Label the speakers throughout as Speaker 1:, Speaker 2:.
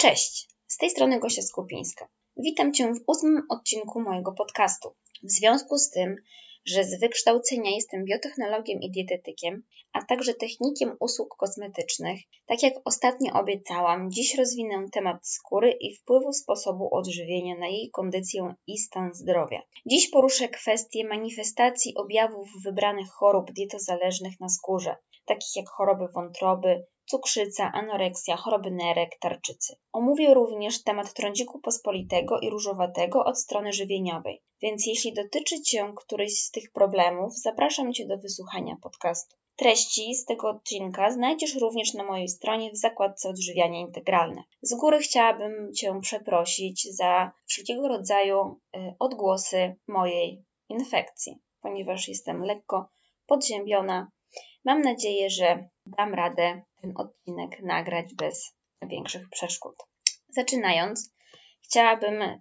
Speaker 1: Cześć, z tej strony Gosia Skupińska. Witam Cię w ósmym odcinku mojego podcastu. W związku z tym, że z wykształcenia jestem biotechnologiem i dietetykiem, a także technikiem usług kosmetycznych, tak jak ostatnio obiecałam, dziś rozwinę temat skóry i wpływu sposobu odżywienia na jej kondycję i stan zdrowia. Dziś poruszę kwestię manifestacji objawów wybranych chorób dietozależnych na skórze, takich jak choroby wątroby, cukrzyca, anoreksja, choroby nerek, tarczycy. Omówię również temat trądziku pospolitego i różowatego od strony żywieniowej, więc jeśli dotyczy Cię któryś z tych problemów, zapraszam Cię do wysłuchania podcastu. Treści z tego odcinka znajdziesz również na mojej stronie w zakładce odżywiania integralne. Z góry chciałabym Cię przeprosić za wszelkiego rodzaju y, odgłosy mojej infekcji, ponieważ jestem lekko podziębiona. Mam nadzieję, że dam radę ten odcinek nagrać bez większych przeszkód. Zaczynając, chciałabym y,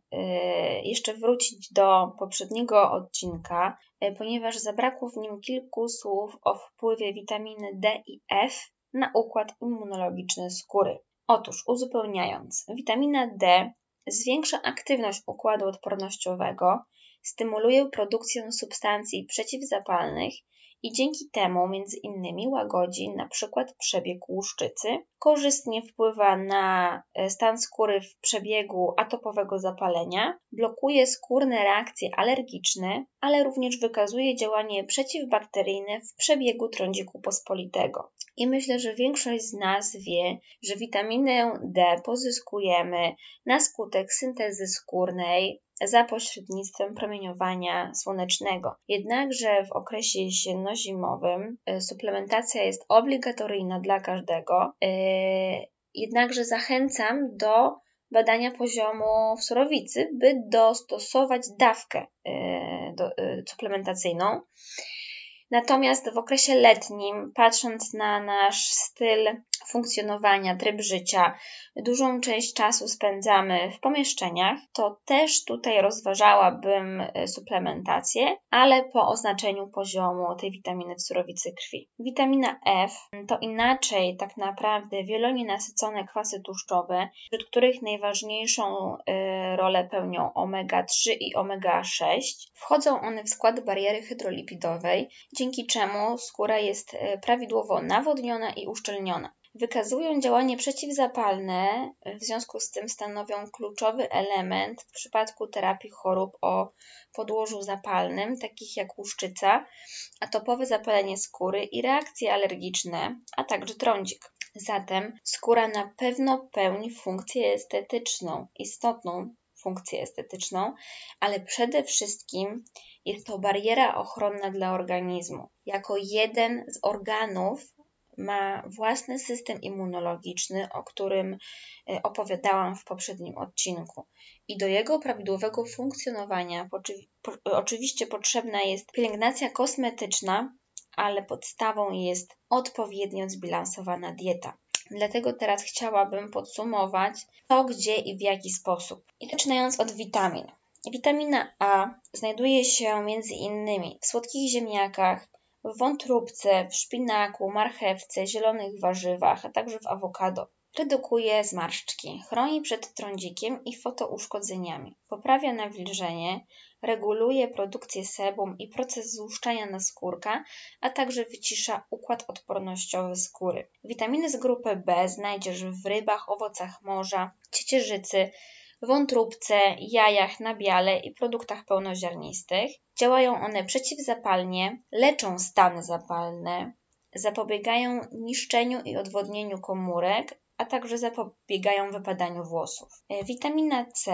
Speaker 1: jeszcze wrócić do poprzedniego odcinka, y, ponieważ zabrakło w nim kilku słów o wpływie witaminy D i F na układ immunologiczny skóry. Otóż, uzupełniając, witamina D zwiększa aktywność układu odpornościowego, stymuluje produkcję substancji przeciwzapalnych i dzięki temu między innymi łagodzi na przykład przebieg łuszczycy, korzystnie wpływa na e, stan skóry w przebiegu atopowego zapalenia, blokuje skórne reakcje alergiczne, ale również wykazuje działanie przeciwbakteryjne w przebiegu trądziku pospolitego. I myślę, że większość z nas wie, że witaminę D pozyskujemy na skutek syntezy skórnej za pośrednictwem promieniowania słonecznego. Jednakże w okresie jesienno-zimowym y, suplementacja jest obligatoryjna dla każdego, y, jednakże zachęcam do badania poziomu w surowicy, by dostosować dawkę y, suplementacyjną. Natomiast w okresie letnim, patrząc na nasz styl funkcjonowania, tryb życia, dużą część czasu spędzamy w pomieszczeniach, to też tutaj rozważałabym e, suplementację, ale po oznaczeniu poziomu tej witaminy w surowicy krwi. Witamina F to inaczej tak naprawdę wielonienasycone kwasy tłuszczowe, wśród których najważniejszą e, rolę pełnią omega-3 i omega-6. Wchodzą one w skład bariery hydrolipidowej, dzięki czemu skóra jest e, prawidłowo nawodniona i uszczelniona. Wykazują działanie przeciwzapalne, w związku z tym stanowią kluczowy element w przypadku terapii chorób o podłożu zapalnym, takich jak łuszczyca, atopowe zapalenie skóry i reakcje alergiczne, a także trądzik. Zatem skóra na pewno pełni funkcję estetyczną, istotną funkcję estetyczną, ale przede wszystkim jest to bariera ochronna dla organizmu. Jako jeden z organów ma własny system immunologiczny, o którym e, opowiadałam w poprzednim odcinku. I do jego prawidłowego funkcjonowania oczywiście potrzebna jest pielęgnacja kosmetyczna, ale podstawą jest odpowiednio zbilansowana dieta. Dlatego teraz chciałabym podsumować to, gdzie i w jaki sposób. I zaczynając od witamin. Witamina A znajduje się między innymi w słodkich ziemniakach, w wątróbce, w szpinaku, marchewce, zielonych warzywach, a także w awokado. Redukuje zmarszczki, chroni przed trądzikiem i fotouszkodzeniami, poprawia nawilżenie, reguluje produkcję sebum i proces złuszczania naskórka, a także wycisza układ odpornościowy skóry. Witaminy z grupy B znajdziesz w rybach, owocach morza, ciecierzycy, wątróbce, jajach, nabiale i produktach pełnoziarnistych. Działają one przeciwzapalnie, leczą stany zapalne, zapobiegają niszczeniu i odwodnieniu komórek, a także zapobiegają wypadaniu włosów. E, witamina C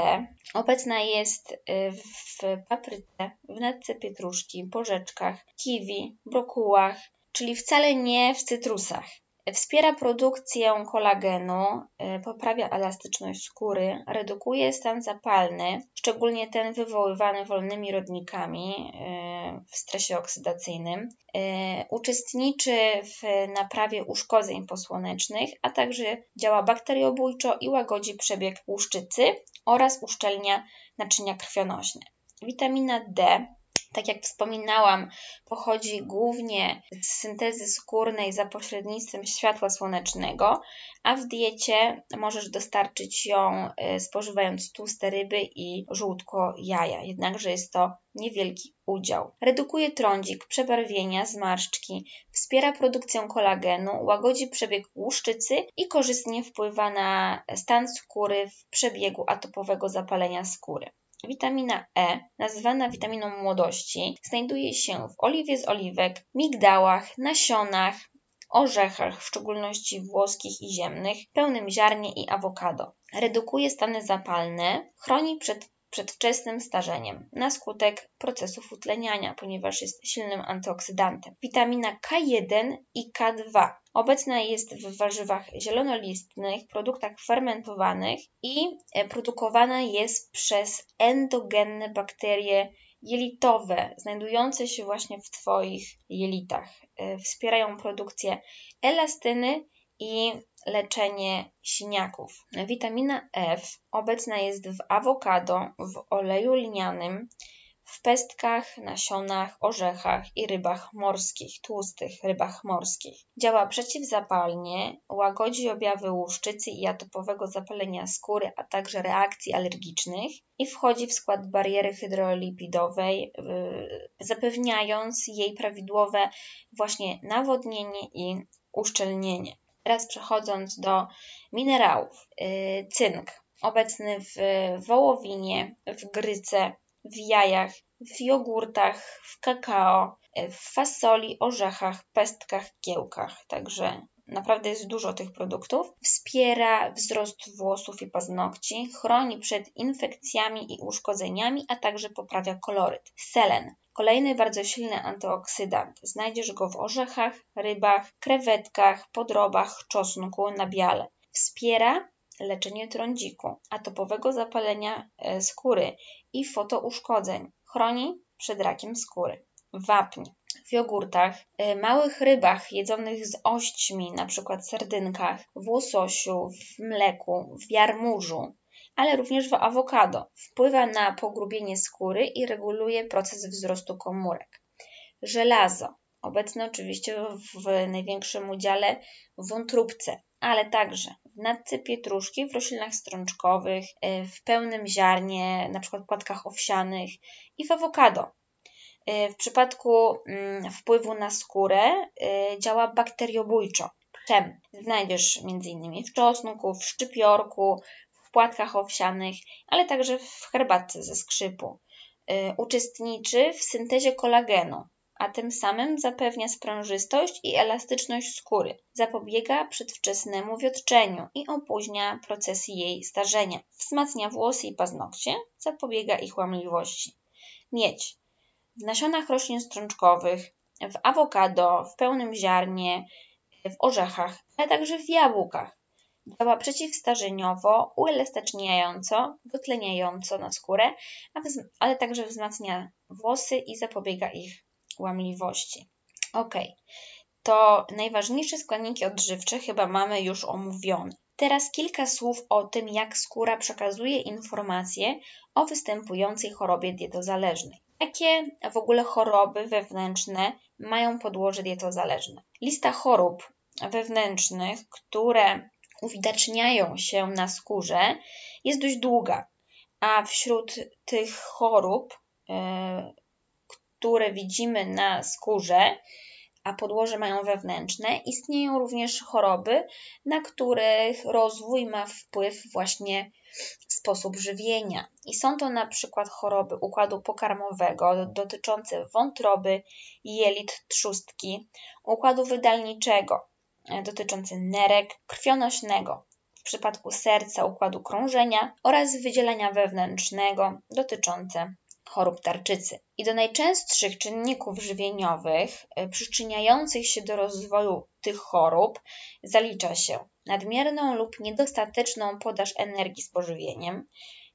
Speaker 1: obecna jest e, w papryce, w natce pietruszki, porzeczkach, kiwi, brokułach, czyli wcale nie w cytrusach. Wspiera produkcję kolagenu, y, poprawia elastyczność skóry, redukuje stan zapalny, szczególnie ten wywoływany wolnymi rodnikami y, w stresie oksydacyjnym. Y, uczestniczy w naprawie uszkodzeń posłonecznych, a także działa bakteriobójczo i łagodzi przebieg łuszczycy oraz uszczelnia naczynia krwionośne. Witamina D tak jak wspominałam, pochodzi głównie z syntezy skórnej za pośrednictwem światła słonecznego, a w diecie możesz dostarczyć ją e, spożywając tłuste ryby i żółtko jaja. Jednakże jest to niewielki udział. Redukuje trądzik, przebarwienia, zmarszczki, wspiera produkcję kolagenu, łagodzi przebieg łuszczycy i korzystnie wpływa na stan skóry w przebiegu atopowego zapalenia skóry. Witamina E, nazywana witaminą młodości, znajduje się w oliwie z oliwek, migdałach, nasionach, orzechach, w szczególności włoskich i ziemnych, pełnym ziarnie i awokado. Redukuje stany zapalne, chroni przed przedwczesnym starzeniem na skutek procesów utleniania, ponieważ jest silnym antyoksydantem. Witamina K1 i K2 obecna jest w warzywach zielonolistnych, produktach fermentowanych i e, produkowana jest przez endogenne bakterie jelitowe, znajdujące się właśnie w Twoich jelitach. E, wspierają produkcję elastyny i leczenie siniaków. Witamina F obecna jest w awokado, w oleju lnianym, w pestkach, nasionach, orzechach i rybach morskich, tłustych rybach morskich. Działa przeciwzapalnie, łagodzi objawy łuszczycy i atopowego zapalenia skóry, a także reakcji alergicznych i wchodzi w skład bariery hydrolipidowej, yy, zapewniając jej prawidłowe właśnie nawodnienie i uszczelnienie. Teraz przechodząc do minerałów. Y, cynk obecny w wołowinie, w gryce, w jajach, w jogurtach, w kakao, w fasoli, orzechach, pestkach, kiełkach. Także naprawdę jest dużo tych produktów. Wspiera wzrost włosów i paznokci, chroni przed infekcjami i uszkodzeniami, a także poprawia koloryt. Selen Kolejny bardzo silny antyoksydant. Znajdziesz go w orzechach, rybach, krewetkach, podrobach, czosnku, nabiale. Wspiera leczenie trądziku, atopowego zapalenia e, skóry i fotouszkodzeń. Chroni przed rakiem skóry. Wapń. W jogurtach, e, małych rybach jedzonych z ośćmi, np. sardynkach, w łososiu, w mleku, w jarmużu, ale również w awokado. Wpływa na pogrubienie skóry i reguluje proces wzrostu komórek. Żelazo, obecne oczywiście w największym udziale w wątróbce, ale także w natce pietruszki, w roślinach strączkowych, e, w pełnym ziarnie, np. płatkach owsianych i w awokado. E, w przypadku mm, wpływu na skórę e, działa bakteriobójczo. Czem znajdziesz m.in. w czosnku, w szczypiorku, płatkach owsianych, ale także w herbatce ze skrzypu. Y, uczestniczy w syntezie kolagenu, a tym samym zapewnia sprężystość i elastyczność skóry, zapobiega przedwczesnemu wiotczeniu i opóźnia procesy jej starzenia, wzmacnia włosy i paznokcie, zapobiega ich łamliwości. Miedź. W nasionach roślin strączkowych, w awokado, w pełnym ziarnie, w orzechach, ale także w jabłkach Działa przeciwstarzeniowo, uelastyczniająco, dotleniająco na skórę, ale także wzmacnia włosy i zapobiega ich łamliwości. Ok, to najważniejsze składniki odżywcze chyba mamy już omówione. Teraz kilka słów o tym, jak skóra przekazuje informacje o występującej chorobie dietozależnej. Jakie w ogóle choroby wewnętrzne mają podłoże dietozależne? Lista chorób wewnętrznych, które uwidaczniają się na skórze, jest dość długa. A wśród tych chorób, e, które widzimy na skórze, a podłoże mają wewnętrzne, istnieją również choroby, na których rozwój ma wpływ właśnie sposób żywienia. I są to na przykład choroby układu pokarmowego dotyczące wątroby, jelit, trzustki, układu wydalniczego, E, dotyczący nerek, krwionośnego w przypadku serca, układu krążenia oraz wydzielenia wewnętrznego dotyczące chorób tarczycy. I do najczęstszych czynników żywieniowych e, przyczyniających się do rozwoju tych chorób zalicza się nadmierną lub niedostateczną podaż energii z pożywieniem,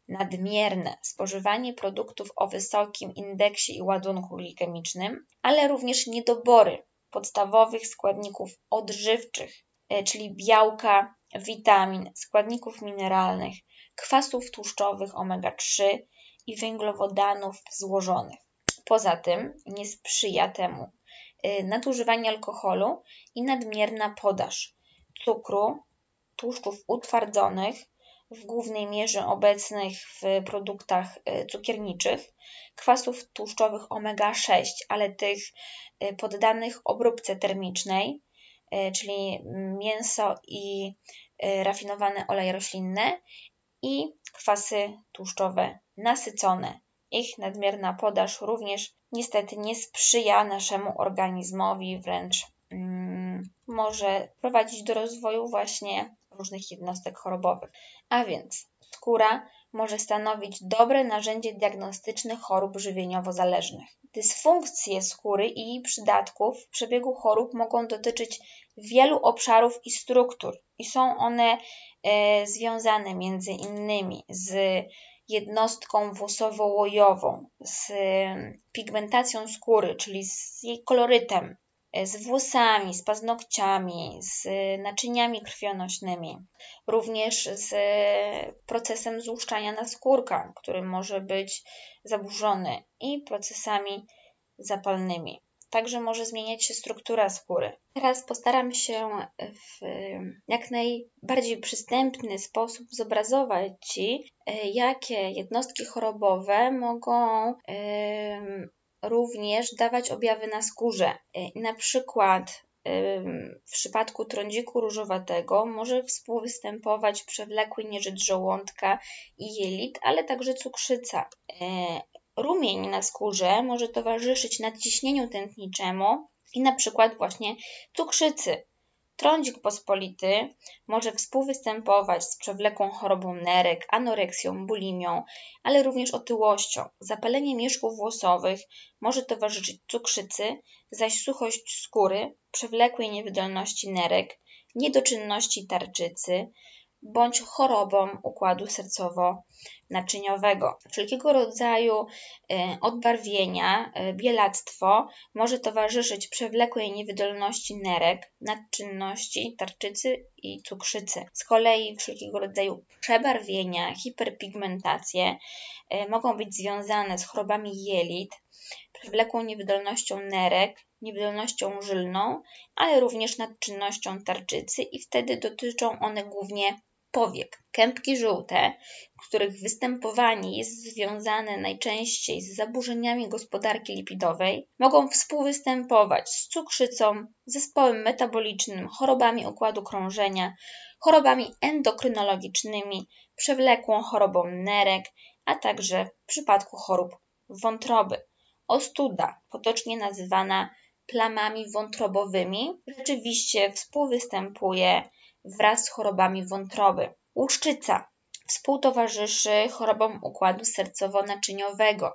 Speaker 1: nadmierne spożywanie produktów o wysokim indeksie i ładunku glikemicznym, ale również niedobory podstawowych składników odżywczych, e, czyli białka, witamin, składników mineralnych, kwasów tłuszczowych omega-3 i węglowodanów złożonych. Poza tym nie sprzyja temu y, nadużywanie alkoholu i nadmierna podaż cukru, tłuszczów utwardzonych, w głównej mierze obecnych w produktach y, cukierniczych, kwasów tłuszczowych omega-6, ale tych y, poddanych obróbce termicznej, czyli mięso i rafinowane oleje roślinne i kwasy tłuszczowe nasycone. Ich nadmierna podaż również niestety nie sprzyja naszemu organizmowi, wręcz mm, może prowadzić do rozwoju właśnie różnych jednostek chorobowych. A więc skóra może stanowić dobre narzędzie diagnostyczne chorób żywieniowo-zależnych. Dysfunkcje skóry i jej przydatków w przebiegu chorób mogą dotyczyć wielu obszarów i struktur i są one e, związane między innymi z jednostką włosowo-łojową, z pigmentacją skóry, czyli z jej kolorytem, z włosami, z paznokciami, z naczyniami krwionośnymi, również z procesem złuszczania naskórka, który może być zaburzony i procesami zapalnymi. Także może zmieniać się struktura skóry. Teraz postaram się w jak najbardziej przystępny sposób zobrazować Ci, jakie jednostki chorobowe mogą również dawać objawy na skórze. Na przykład w przypadku trądziku różowatego może współwystępować przewlekły nieżyt żołądka i jelit, ale także cukrzyca. Rumień na skórze może towarzyszyć nadciśnieniu tętniczemu i na przykład właśnie cukrzycy. Trądzik pospolity może współwystępować z przewlekłą chorobą nerek, anoreksją, bulimią, ale również otyłością. Zapalenie mieszków włosowych może towarzyszyć cukrzycy, zaś suchość skóry, przewlekłej niewydolności nerek, niedoczynności tarczycy, bądź chorobą układu sercowo-naczyniowego. Wszelkiego rodzaju e, odbarwienia, e, bielactwo może towarzyszyć przewlekłej niewydolności nerek, nadczynności tarczycy i cukrzycy. Z kolei wszelkiego rodzaju przebarwienia, hiperpigmentacje e, mogą być związane z chorobami jelit, przewlekłą niewydolnością nerek, niewydolnością żylną, ale również nadczynnością tarczycy i wtedy dotyczą one głównie powiek. Kępki żółte, których występowanie jest związane najczęściej z zaburzeniami gospodarki lipidowej, mogą współwystępować z cukrzycą, zespołem metabolicznym, chorobami układu krążenia, chorobami endokrynologicznymi, przewlekłą chorobą nerek, a także w przypadku chorób wątroby. Ostuda, potocznie nazywana plamami wątrobowymi, rzeczywiście współwystępuje wraz z chorobami wątroby. Łuszczyca współtowarzyszy chorobom układu sercowo-naczyniowego,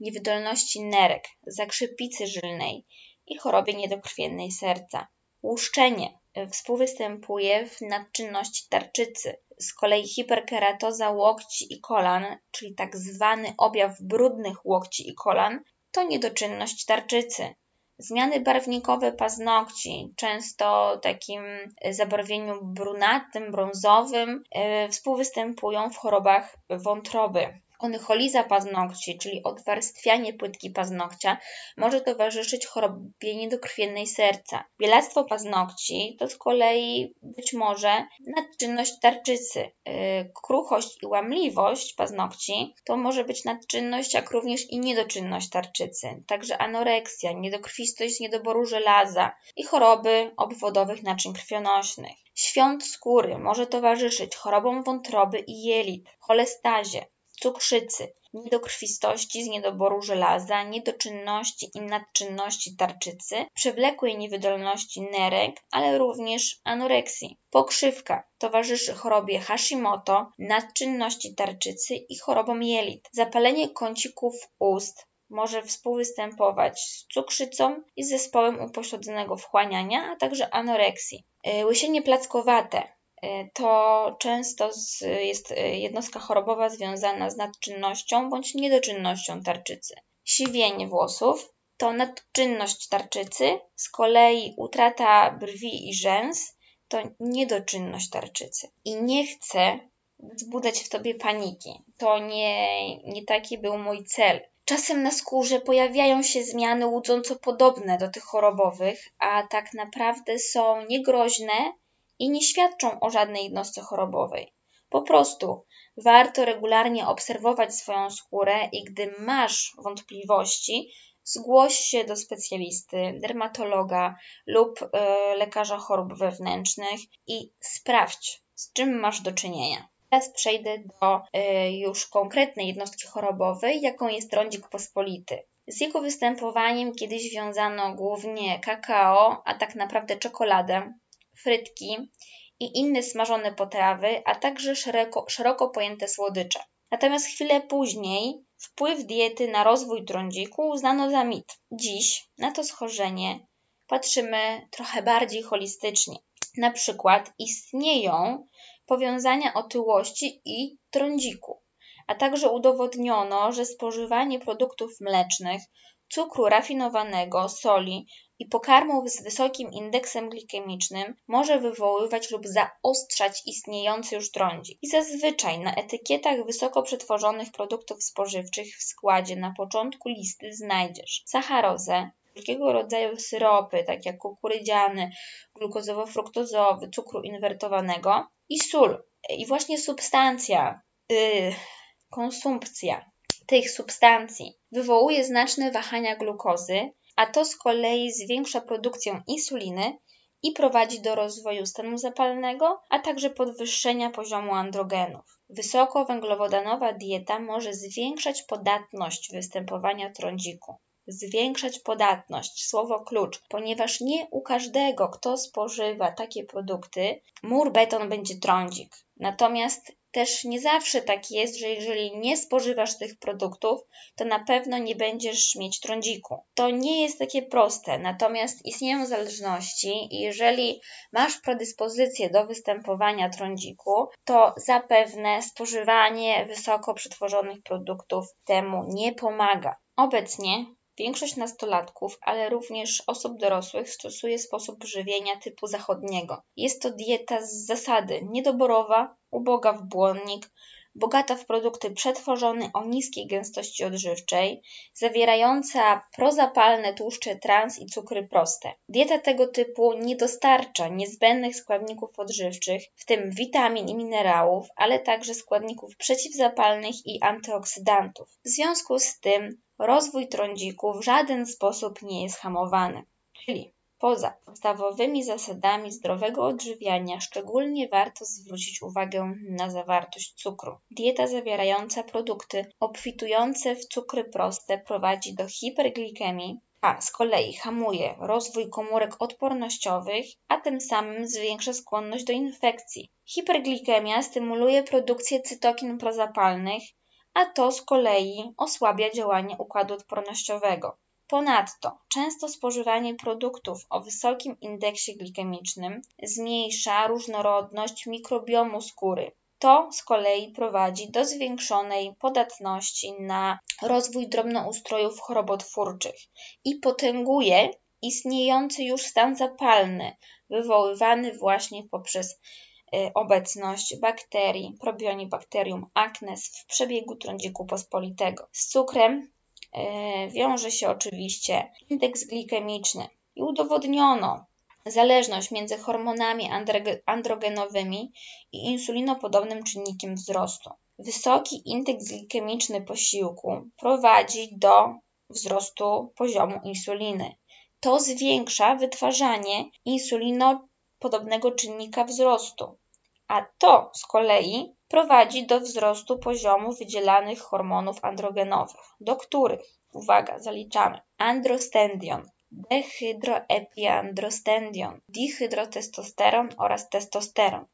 Speaker 1: niewydolności nerek, zakrzepicy żylnej i chorobie niedokrwiennej serca. Łuszczenie współwystępuje w nadczynności tarczycy. Z kolei hiperkeratoza łokci i kolan, czyli tak zwany objaw brudnych łokci i kolan, to niedoczynność tarczycy. Zmiany barwnikowe paznokci, często takim zabarwieniu brunatnym, brązowym, e, współwystępują w chorobach wątroby. Onycholiza paznokci, czyli odwarstwianie płytki paznokcia, może towarzyszyć chorobie niedokrwiennej serca. Bielactwo paznokci to z kolei być może nadczynność tarczycy. Y, kruchość i łamliwość paznokci to może być nadczynność, jak również i niedoczynność tarczycy. Także anoreksja, niedokrwistość z niedoboru żelaza i choroby obwodowych naczyń krwionośnych. Świąt skóry może towarzyszyć chorobom wątroby i jelit, cholestazie, cukrzycy, niedokrwistości z niedoboru żelaza, niedoczynności i nadczynności tarczycy, przewlekłej niewydolności nerek, ale również anoreksji. Pokrzywka towarzyszy chorobie Hashimoto, nadczynności tarczycy i chorobom jelit. Zapalenie kącików ust może współwystępować z cukrzycą i z zespołem upośledzonego wchłaniania, a także anoreksji. Y, łysienie plackowate to często jest e, jednostka chorobowa związana z nadczynnością bądź niedoczynnością tarczycy. Siwienie włosów to nadczynność tarczycy, z kolei utrata brwi i rzęs to niedoczynność tarczycy. I nie chcę wzbudzać w tobie paniki. To nie, nie taki był mój cel. Czasem na skórze pojawiają się zmiany łudząco podobne do tych chorobowych, a tak naprawdę są niegroźne i nie świadczą o żadnej jednostce chorobowej. Po prostu warto regularnie obserwować swoją skórę i gdy masz wątpliwości, zgłoś się do specjalisty, dermatologa lub y, lekarza chorób wewnętrznych i sprawdź, z czym masz do czynienia. Teraz przejdę do y, już konkretnej jednostki chorobowej, jaką jest trądzik pospolity. Z jego występowaniem kiedyś wiązano głównie kakao, a tak naprawdę czekoladę, frytki i inne smażone potrawy, a także szeroko, szeroko pojęte słodycze. Natomiast chwilę później wpływ diety na rozwój trądziku uznano za mit. Dziś na to schorzenie patrzymy trochę bardziej holistycznie. Na przykład istnieją powiązania otyłości i trądziku, a także udowodniono, że spożywanie produktów mlecznych, cukru rafinowanego, soli i pokarmów z wysokim indeksem glikemicznym może wywoływać lub zaostrzać istniejący już trądzik. I zazwyczaj na etykietach wysoko przetworzonych produktów spożywczych w składzie na początku listy znajdziesz sacharozę, wszelkiego rodzaju syropy, tak jak kukurydziany, glukozowo-fruktozowy, cukru inwertowanego i sól. I właśnie substancja, yy, konsumpcja tych substancji wywołuje znaczne wahania glukozy, a to z kolei zwiększa produkcję insuliny i prowadzi do rozwoju stanu zapalnego, a także podwyższenia poziomu androgenów. Wysokowęglowodanowa dieta może zwiększać podatność występowania trądziku. Zwiększać podatność, słowo klucz, ponieważ nie u każdego, kto spożywa takie produkty, mur beton będzie trądzik. Natomiast też nie zawsze tak jest, że jeżeli nie spożywasz tych produktów, to na pewno nie będziesz mieć trądziku. To nie jest takie proste, natomiast istnieją zależności i jeżeli masz predyspozycję do występowania trądziku, to zapewne spożywanie wysoko przetworzonych produktów temu nie pomaga. Obecnie Większość nastolatków, ale również osób dorosłych stosuje sposób żywienia typu zachodniego. Jest to dieta z zasady niedoborowa, uboga w błonnik, bogata w produkty przetworzone o niskiej gęstości odżywczej, zawierająca prozapalne tłuszcze trans i cukry proste. Dieta tego typu nie dostarcza niezbędnych składników odżywczych, w tym witamin i minerałów, ale także składników przeciwzapalnych i antyoksydantów. W związku z tym rozwój trądziku w żaden sposób nie jest hamowany. Czyli Poza podstawowymi zasadami zdrowego odżywiania szczególnie warto zwrócić uwagę na zawartość cukru. Dieta zawierająca produkty obfitujące w cukry proste prowadzi do hiperglikemii, a z kolei hamuje rozwój komórek odpornościowych, a tym samym zwiększa skłonność do infekcji. Hiperglikemia stymuluje produkcję cytokin prozapalnych, a to z kolei osłabia działanie układu odpornościowego. Ponadto często spożywanie produktów o wysokim indeksie glikemicznym zmniejsza różnorodność mikrobiomu skóry. To z kolei prowadzi do zwiększonej podatności na rozwój drobnoustrojów chorobotwórczych i potęguje istniejący już stan zapalny, wywoływany właśnie poprzez obecność bakterii, Probionibacterium acnes w przebiegu trądziku pospolitego. Z cukrem E, wiąże się oczywiście indeks glikemiczny i udowodniono zależność między hormonami androgenowymi i insulinopodobnym czynnikiem wzrostu. Wysoki indeks glikemiczny posiłku prowadzi do wzrostu poziomu insuliny. To zwiększa wytwarzanie insulinopodobnego czynnika wzrostu, a to z kolei prowadzi do wzrostu poziomu wydzielanych hormonów androgenowych, do których, uwaga, zaliczamy androstendion, dehydroepiandrostendion, dihydrotestosteron oraz testosteron.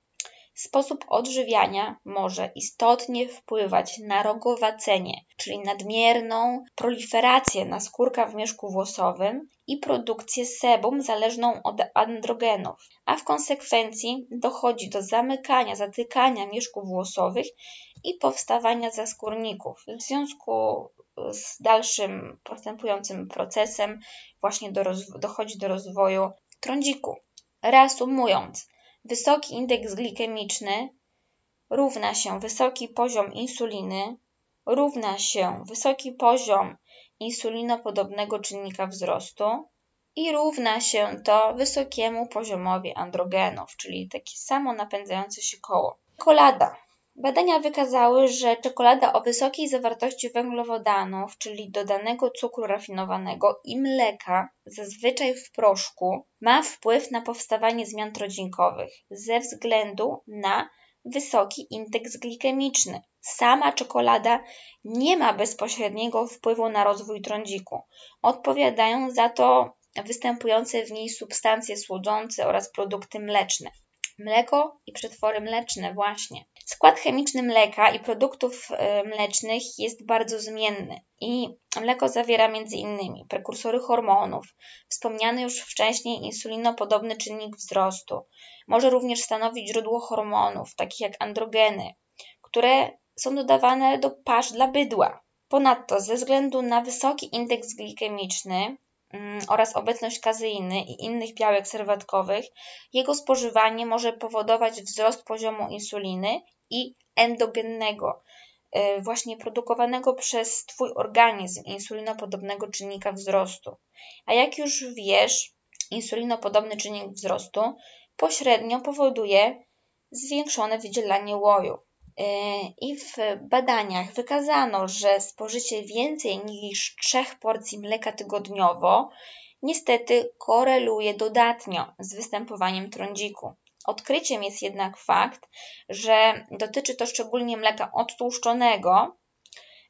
Speaker 1: Sposób odżywiania może istotnie wpływać na rogowacenie, czyli nadmierną proliferację naskórka w mieszku włosowym i produkcję sebum zależną od androgenów, a w konsekwencji dochodzi do zamykania, zatykania mieszków włosowych i powstawania zaskórników. W związku z dalszym postępującym procesem właśnie do dochodzi do rozwoju trądziku. Reasumując, Wysoki indeks glikemiczny równa się wysoki poziom insuliny, równa się wysoki poziom insulinopodobnego czynnika wzrostu i równa się to wysokiemu poziomowi androgenów, czyli takie samo napędzające się koło. Czekolada. Badania wykazały, że czekolada o wysokiej zawartości węglowodanów, czyli dodanego cukru rafinowanego i mleka, zazwyczaj w proszku, ma wpływ na powstawanie zmian trodzinkowych ze względu na wysoki indeks glikemiczny. Sama czekolada nie ma bezpośredniego wpływu na rozwój trądziku. Odpowiadają za to występujące w niej substancje słodzące oraz produkty mleczne. Mleko i przetwory mleczne właśnie. Skład chemiczny mleka i produktów e, mlecznych jest bardzo zmienny i mleko zawiera m.in. prekursory hormonów, wspomniany już wcześniej insulinopodobny czynnik wzrostu. Może również stanowić źródło hormonów, takich jak androgeny, które są dodawane do pasz dla bydła. Ponadto ze względu na wysoki indeks glikemiczny oraz obecność kazeiny i innych białek serwatkowych, jego spożywanie może powodować wzrost poziomu insuliny i endogennego, y, właśnie produkowanego przez Twój organizm insulinopodobnego czynnika wzrostu. A jak już wiesz, insulinopodobny czynnik wzrostu pośrednio powoduje zwiększone wydzielanie łoju. I w badaniach wykazano, że spożycie więcej niż 3 porcji mleka tygodniowo niestety koreluje dodatnio z występowaniem trądziku. Odkryciem jest jednak fakt, że dotyczy to szczególnie mleka odtłuszczonego,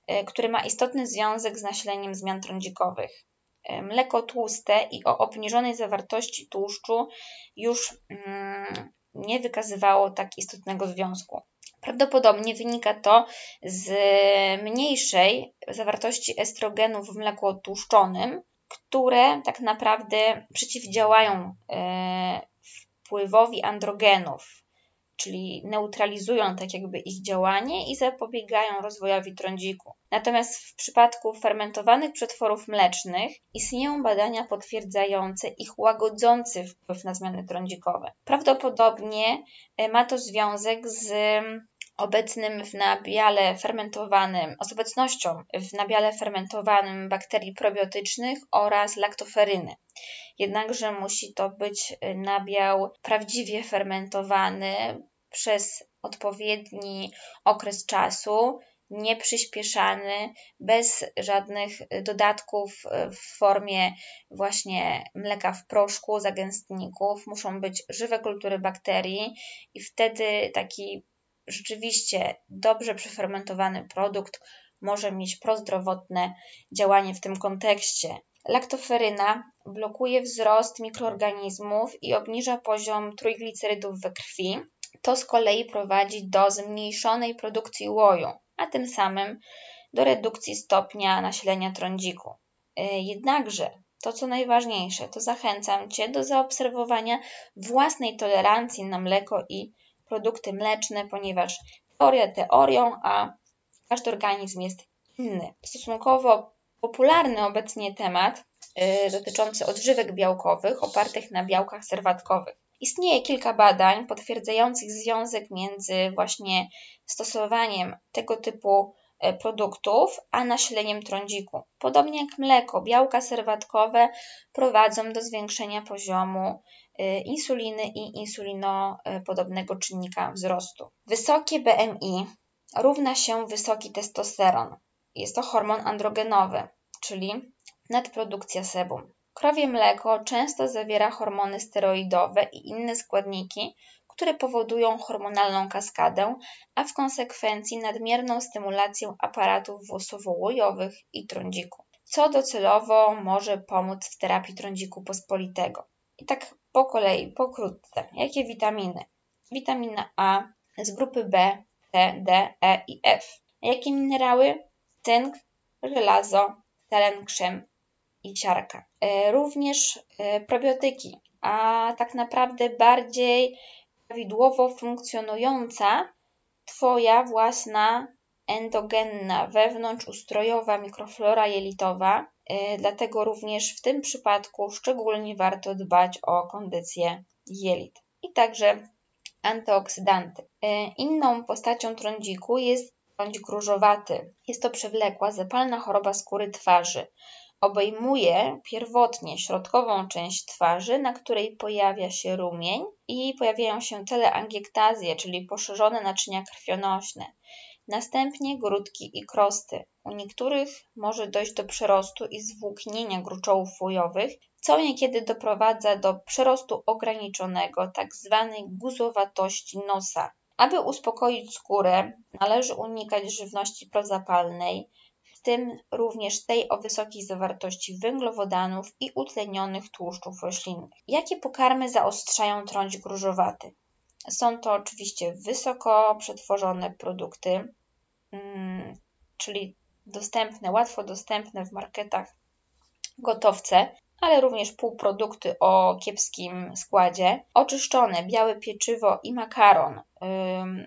Speaker 1: e, który ma istotny związek z nasileniem zmian trądzikowych. E, mleko tłuste i o obniżonej zawartości tłuszczu już mm, nie wykazywało tak istotnego związku. Prawdopodobnie wynika to z mniejszej zawartości estrogenu w mleku odtłuszczonym, które tak naprawdę przeciwdziałają e, wpływowi androgenów, czyli neutralizują tak jakby ich działanie i zapobiegają rozwojowi trądziku. Natomiast w przypadku fermentowanych przetworów mlecznych istnieją badania potwierdzające ich łagodzący wpływ na zmiany trądzikowe. Prawdopodobnie e, ma to związek z obecnym w nabiale fermentowanym, z obecnością w nabiale fermentowanym bakterii probiotycznych oraz laktoferyny. Jednakże musi to być nabiał prawdziwie fermentowany przez odpowiedni okres czasu, nieprzyspieszany, bez żadnych dodatków w formie właśnie mleka w proszku, zagęstników. Muszą być żywe kultury bakterii i wtedy taki rzeczywiście dobrze przefermentowany produkt może mieć prozdrowotne działanie w tym kontekście. Laktoferyna blokuje wzrost mikroorganizmów i obniża poziom trójglicerydów we krwi. To z kolei prowadzi do zmniejszonej produkcji łoju, a tym samym do redukcji stopnia nasilenia trądziku. E, jednakże to, co najważniejsze, to zachęcam Cię do zaobserwowania własnej tolerancji na mleko i produkty mleczne, ponieważ teoria teorią, a każdy organizm jest inny. Stosunkowo popularny obecnie temat yy, dotyczący odżywek białkowych opartych na białkach serwatkowych. Istnieje kilka badań potwierdzających związek między właśnie stosowaniem tego typu y, produktów, a nasileniem trądziku. Podobnie jak mleko, białka serwatkowe prowadzą do zwiększenia poziomu Y, insuliny i insulinopodobnego czynnika wzrostu. Wysokie BMI równa się wysoki testosteron. Jest to hormon androgenowy, czyli nadprodukcja sebum. Krowie mleko często zawiera hormony steroidowe i inne składniki, które powodują hormonalną kaskadę, a w konsekwencji nadmierną stymulację aparatów włosowo-łojowych i trądziku, co docelowo może pomóc w terapii trądziku pospolitego. I tak po kolei, pokrótce. Jakie witaminy? Witamina A z grupy B, C, D, E i F. Jakie minerały? Cynk, żelazo, selen, krzem i siarka. E, również e, probiotyki, a tak naprawdę bardziej prawidłowo funkcjonująca Twoja własna endogenna, wewnątrzustrojowa mikroflora jelitowa, y, dlatego również w tym przypadku szczególnie warto dbać o kondycję jelit. I także antyoksydanty. Inną postacią trądziku jest bądź grużowaty. Jest to przewlekła, zapalna choroba skóry twarzy. Obejmuje pierwotnie środkową część twarzy, na której pojawia się rumień i pojawiają się teleangiektazje, czyli poszerzone naczynia krwionośne. Następnie grudki i krosty. U niektórych może dojść do przerostu i zwłóknienia gruczołów łojowych, co niekiedy doprowadza do przerostu ograniczonego, tzw. Tak guzowatości nosa. Aby uspokoić skórę, należy unikać żywności prozapalnej, w tym również tej o wysokiej zawartości węglowodanów i utlenionych tłuszczów roślinnych. Jakie pokarmy zaostrzają trądź grużowaty? Są to oczywiście wysoko przetworzone produkty, mm, czyli dostępne, łatwo dostępne w marketach gotowce, ale również półprodukty o kiepskim składzie. Oczyszczone białe pieczywo i makaron.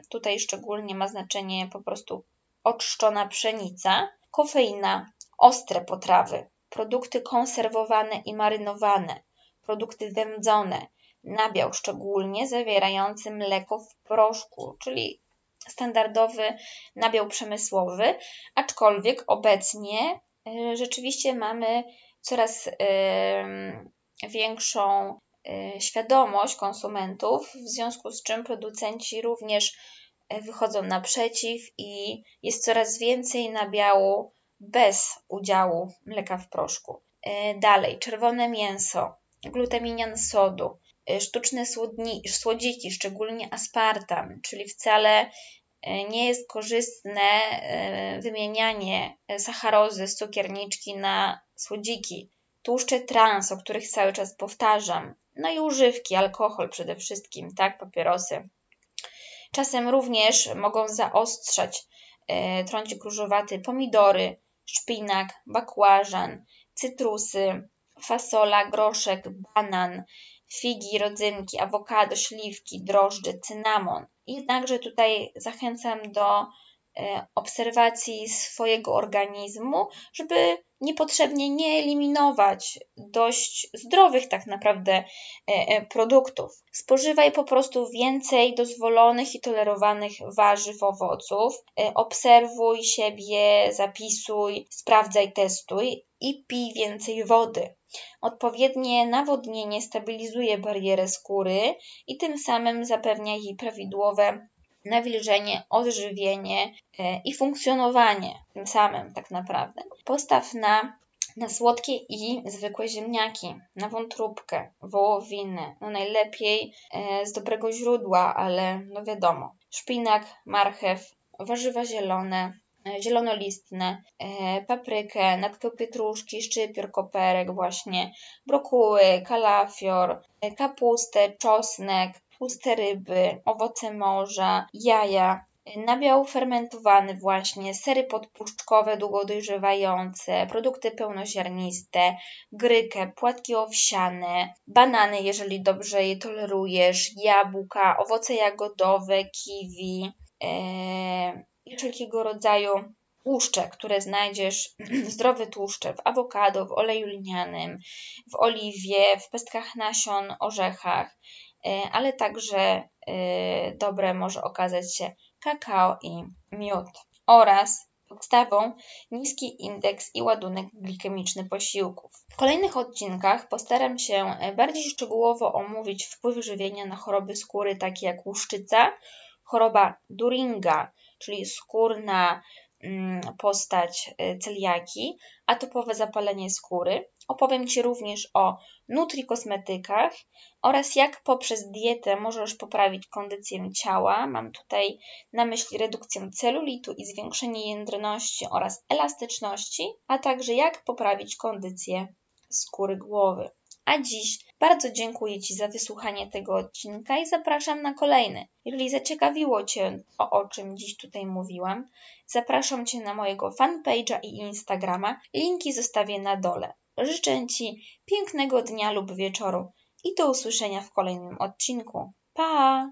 Speaker 1: Tutaj szczególnie ma znaczenie po prostu oczyszczona pszenica, kofeina, ostre potrawy, produkty konserwowane i marynowane, produkty wędzone, nabiał szczególnie zawierający mleko w proszku, czyli standardowy nabiał przemysłowy, aczkolwiek obecnie y, rzeczywiście mamy coraz większą y, świadomość konsumentów, w związku z czym producenci również y, wychodzą naprzeciw i jest coraz więcej nabiału bez udziału mleka w proszku. Dalej, czerwone mięso, glutaminian sodu, Y, sztuczne słodziki, szczególnie aspartam, czyli wcale nie jest korzystne wymienianie sacharozy z cukierniczki na słodziki. Tłuszcze trans, o których cały czas powtarzam. No i używki, alkohol przede wszystkim, tak, papierosy. Czasem również mogą zaostrzać trądzik różowaty pomidory, szpinak, bakłażan, cytrusy, fasola, groszek, banan, figi, rodzynki, awokado, śliwki, drożdże, cynamon. Jednakże tutaj zachęcam do e, obserwacji swojego organizmu, żeby niepotrzebnie nie eliminować dość zdrowych tak naprawdę e, e, produktów. Spożywaj po prostu więcej dozwolonych i tolerowanych warzyw, owoców. Obserwuj siebie, zapisuj, sprawdzaj, testuj i pij więcej wody. Odpowiednie nawodnienie stabilizuje barierę skóry i tym samym zapewnia jej prawidłowe nawilżenie, odżywienie e, i funkcjonowanie tym samym tak naprawdę. Postaw na, na słodkie i zwykłe ziemniaki, na wątróbkę, wołowiny, no najlepiej e, z dobrego źródła, ale no wiadomo, szpinak, marchew, warzywa zielone, E, zielonolistne, paprykę, natkę pietruszki, szczypior, koperek właśnie, brokuły, kalafior, kapustę, czosnek, tłuste ryby, owoce morza, jaja, nabiał fermentowany właśnie, sery podpuszczkowe długo dojrzewające, produkty pełnoziarniste, grykę, płatki owsiane, banany, jeżeli dobrze je tolerujesz, jabłka, owoce jagodowe, kiwi, i wszelkiego rodzaju tłuszcze, które znajdziesz, zdrowe tłuszcze w awokado, w oleju linianym, w oliwie, w pestkach nasion, orzechach, ale także e, dobre może okazać się kakao i miód oraz podstawą niski indeks i ładunek glikemiczny posiłków. W kolejnych odcinkach postaram się bardziej szczegółowo omówić wpływ żywienia na choroby skóry takie jak łuszczyca, choroba Duringa, czyli skórna mm, postać celiaki, atopowe zapalenie skóry. Opowiem Ci również o nutrikosmetykach oraz jak poprzez dietę możesz poprawić kondycję ciała. Mam tutaj na myśli redukcję celulitu i zwiększenie jędrności oraz elastyczności, a także jak poprawić kondycję skóry głowy. A dziś bardzo dziękuję Ci za wysłuchanie tego odcinka i zapraszam na kolejny. Jeżeli zaciekawiło Cię to, o czym dziś tutaj mówiłam, zapraszam Cię na mojego fanpage'a i Instagrama. Linki zostawię na dole. Życzę Ci pięknego dnia lub wieczoru i do usłyszenia w kolejnym odcinku. Pa!